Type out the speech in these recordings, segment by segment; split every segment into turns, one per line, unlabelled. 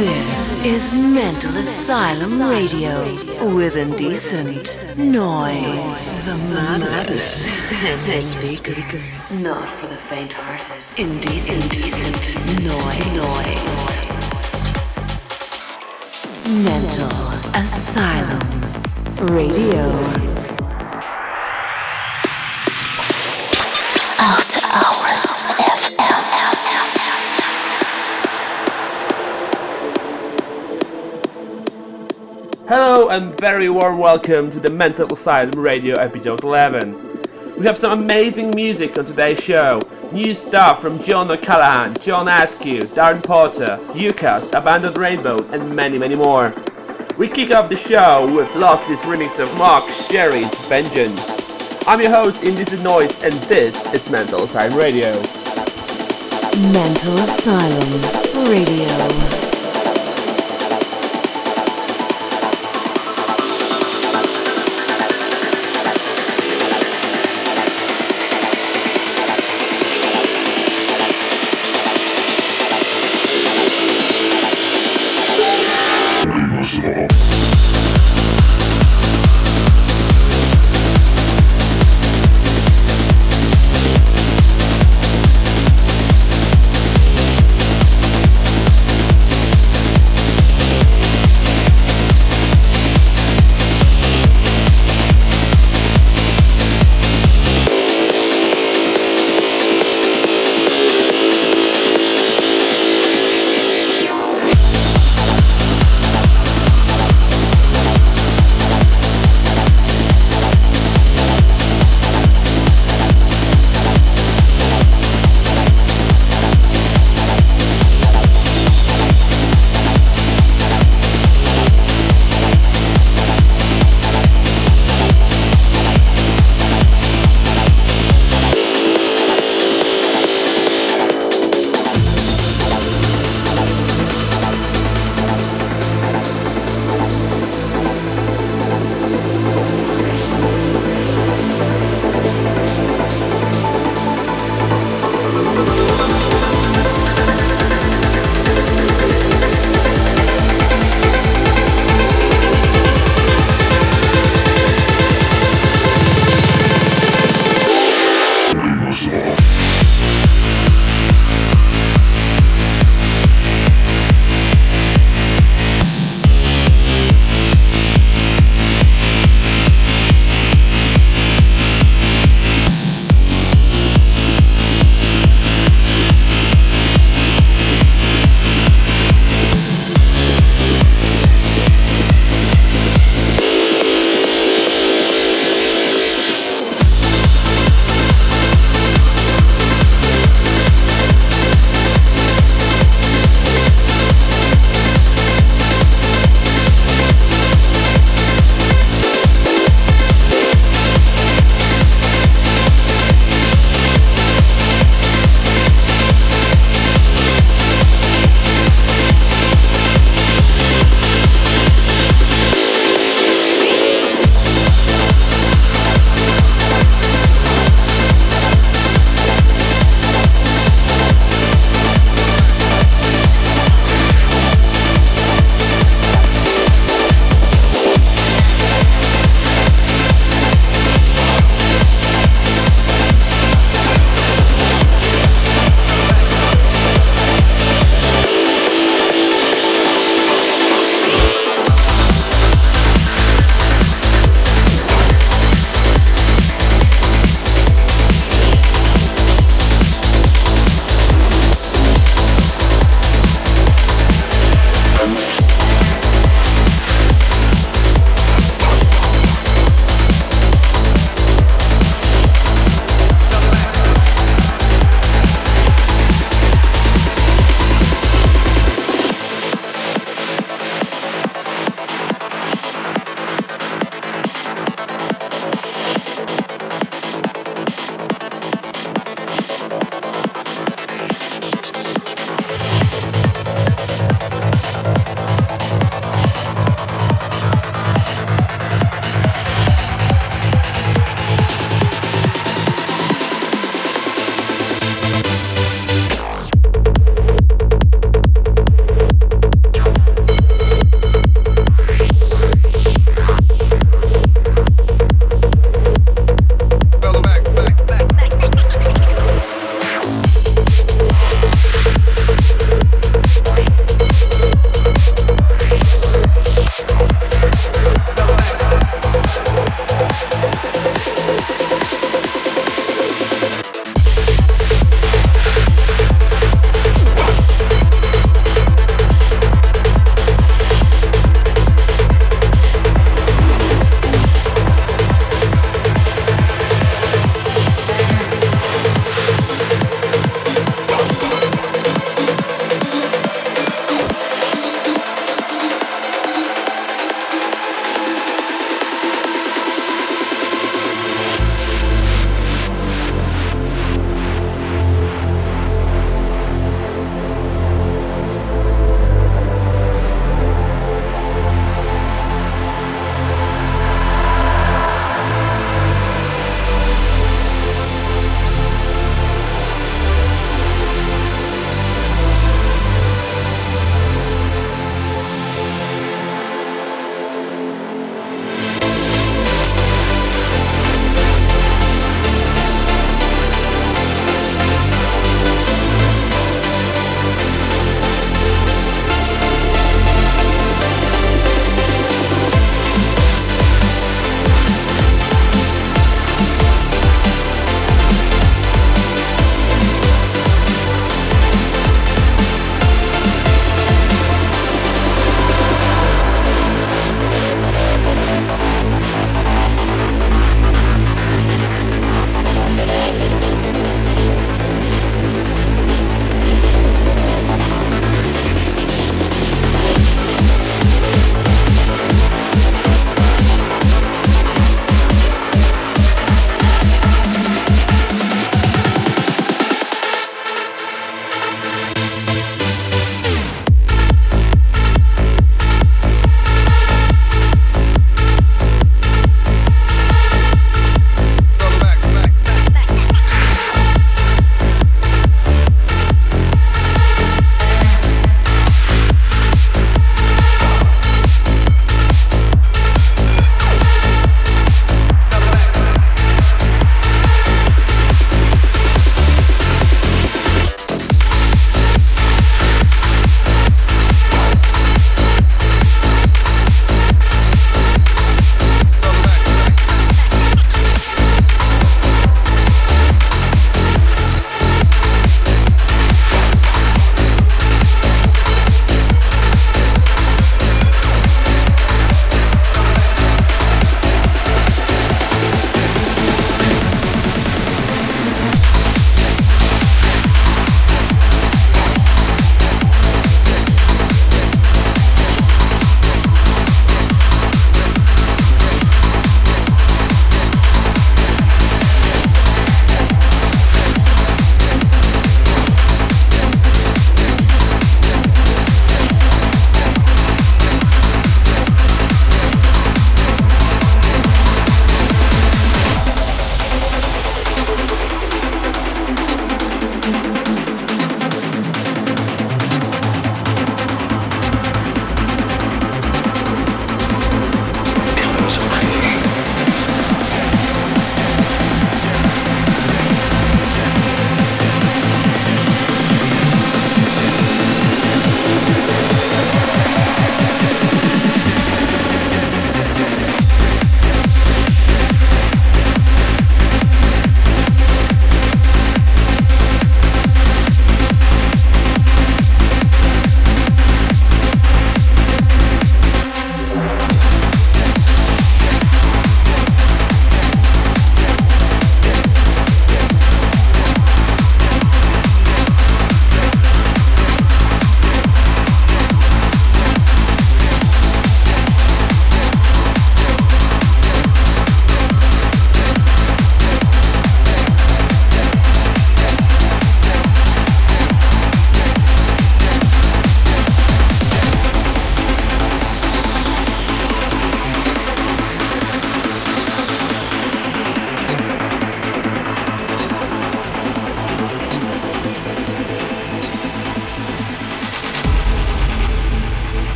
This is Mental Asylum Radio with indecent noise. The madness the speakers. Not for the faint-hearted. Indecent, indecent noise. Mental Asylum Radio. After Hours
Hello and very warm welcome to the Mental Asylum Radio episode 11. We have some amazing music on today's show. New stuff from John O'Callaghan, John Askew, Darren Porter, Ucast, Abandoned Rainbow, and many, many more. We kick off the show with Lostly's remix of Mark Sherry's Vengeance. I'm your host, Indecent Noise, and this is Mental Asylum Radio.
Mental Asylum Radio.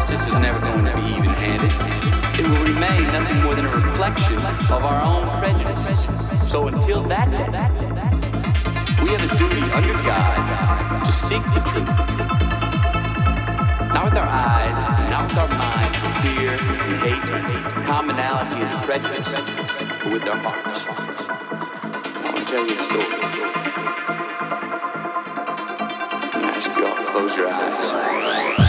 justice is never going to be even handed. It will remain nothing more than a reflection of our own prejudices. So until that day, we have a duty under God to seek the truth not
with our eyes, not with our mind, fear and hate, commonality and prejudice, but with our hearts. I want to tell you a story. And I ask you all to close your eyes.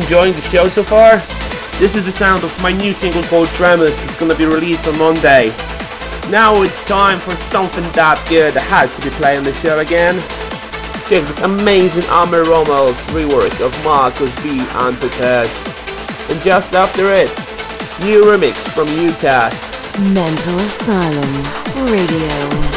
Enjoying the show so far. This is the sound of my new single called Tremors that's gonna be released on Monday. Now it's time for something that good that had to be played on the show again. Check this amazing Amir Rommel's rework of Marcus B. Unprepared. And just after it, new remix from UCAST.
Mental Asylum Radio.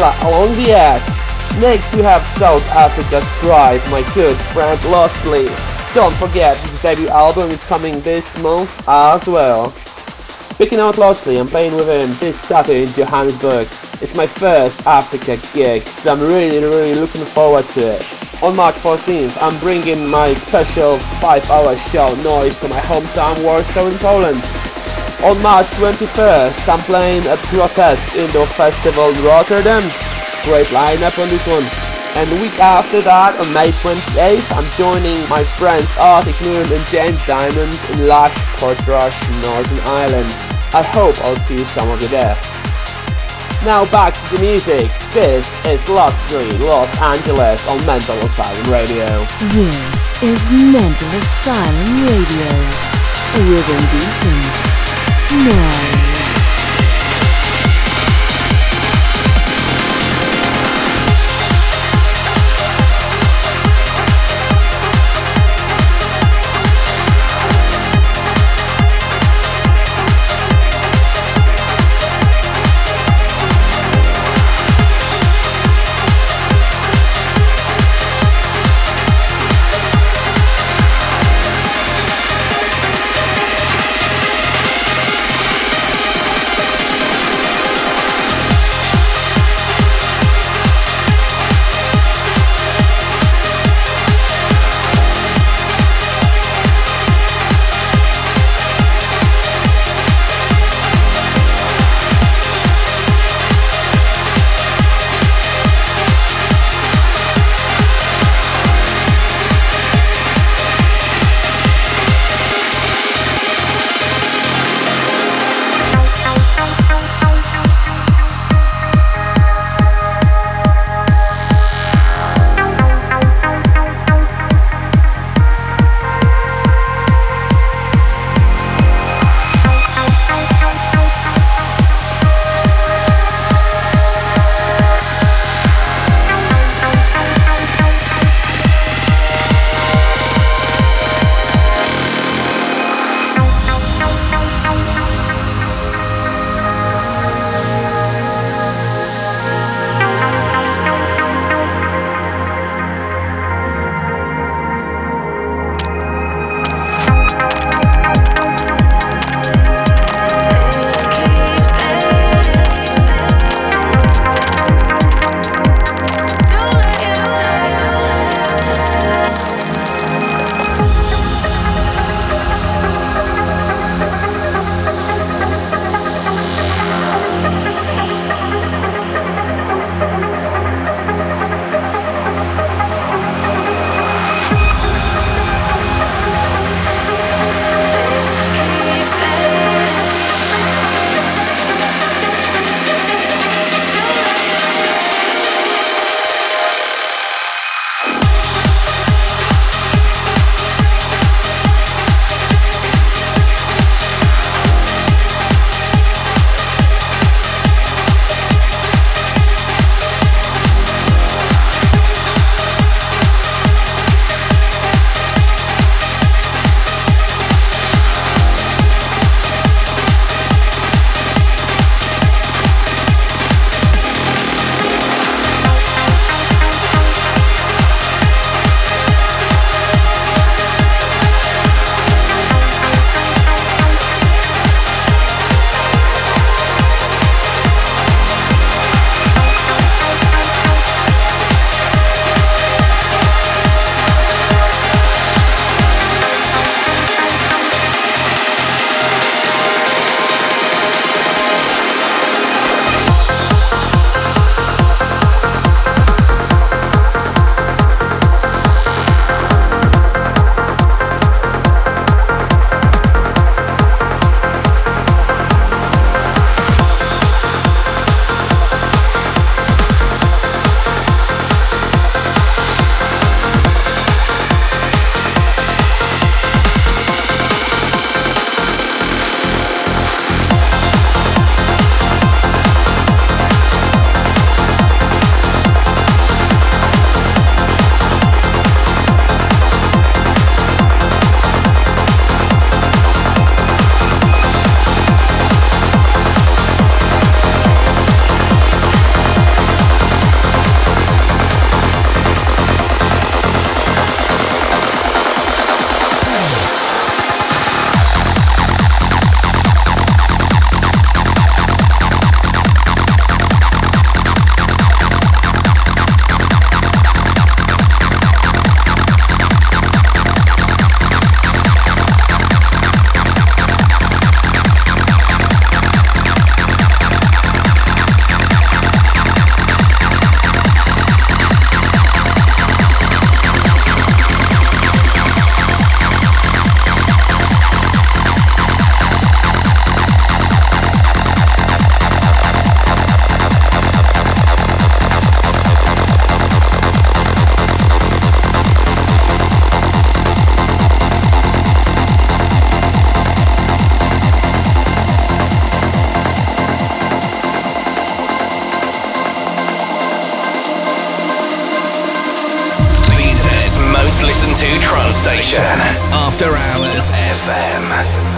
Along the edge. Next we have South Africa's Pride, my good friend Lostly. Don't forget his debut album is coming this month as well. Speaking out Lostly, I'm playing with him this Saturday in Johannesburg. It's my first Africa gig, so I'm really really looking forward to it. On March 14th, I'm bringing my special 5-hour show Noise to my hometown Warsaw in Poland. On March 21st, I'm playing at Protest Indoor Festival in Rotterdam. Great lineup on this one. And the week after that, on May 28th, I'm joining my friends Arctic Moon and James Dymond in Lush, Portrush, Northern Ireland. I hope I'll see some of you there. Now back to the music. This is Lost 3 Los Angeles on Mental Asylum Radio.
This is Mental Asylum Radio with indecent noise.
Listening to Trance Station After Hours FM.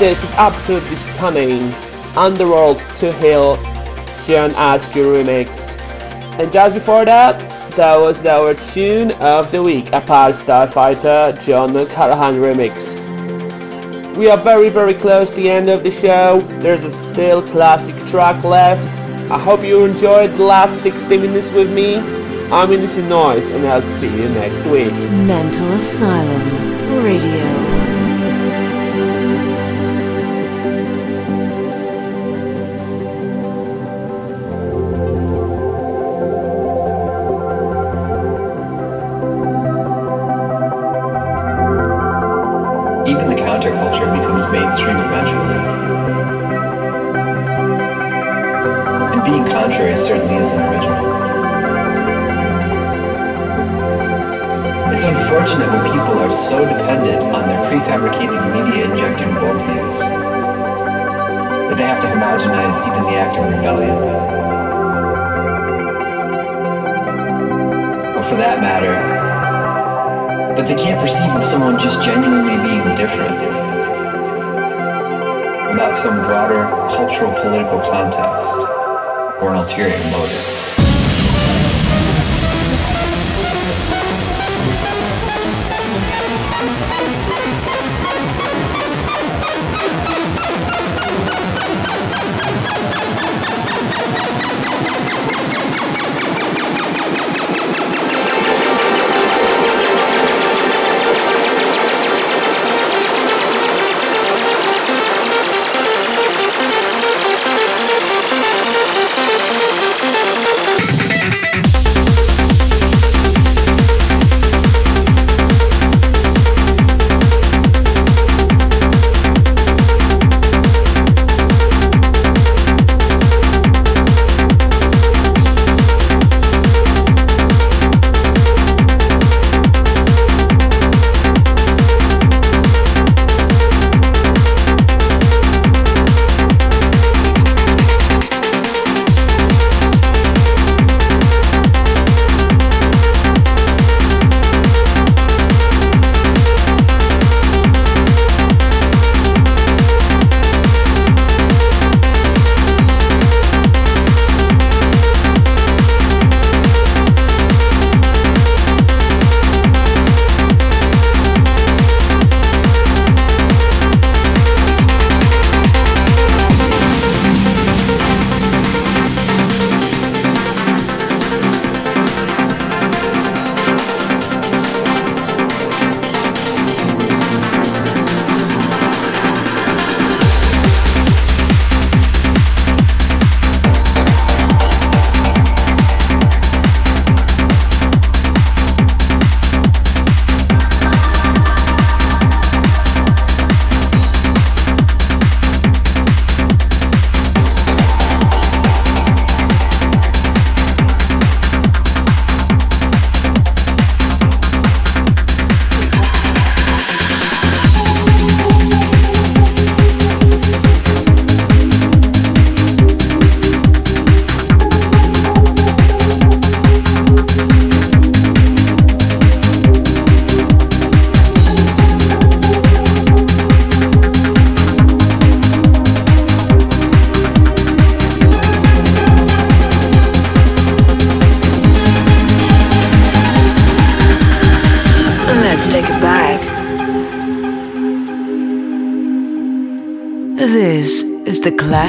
This is absolutely stunning. Underworld to Hill, John Askew remix. And just before that, that was our tune of the week, Apart Starfighter John O'Callaghan remix. We are very very close to the end of the show. There's a still classic track left. I hope you enjoyed the last 60 minutes with me. I'm Indecent Noise and I'll see you next week.
Mental Asylum Radio.
Certainly isn't original. It's unfortunate when people are so dependent on their prefabricated media injected worldviews that they have to homogenize even the act of rebellion. Or for that matter, that they can't perceive of someone just genuinely being different without some broader cultural political context or an ulterior motive.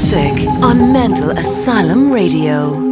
Classic on Mental Asylum Radio.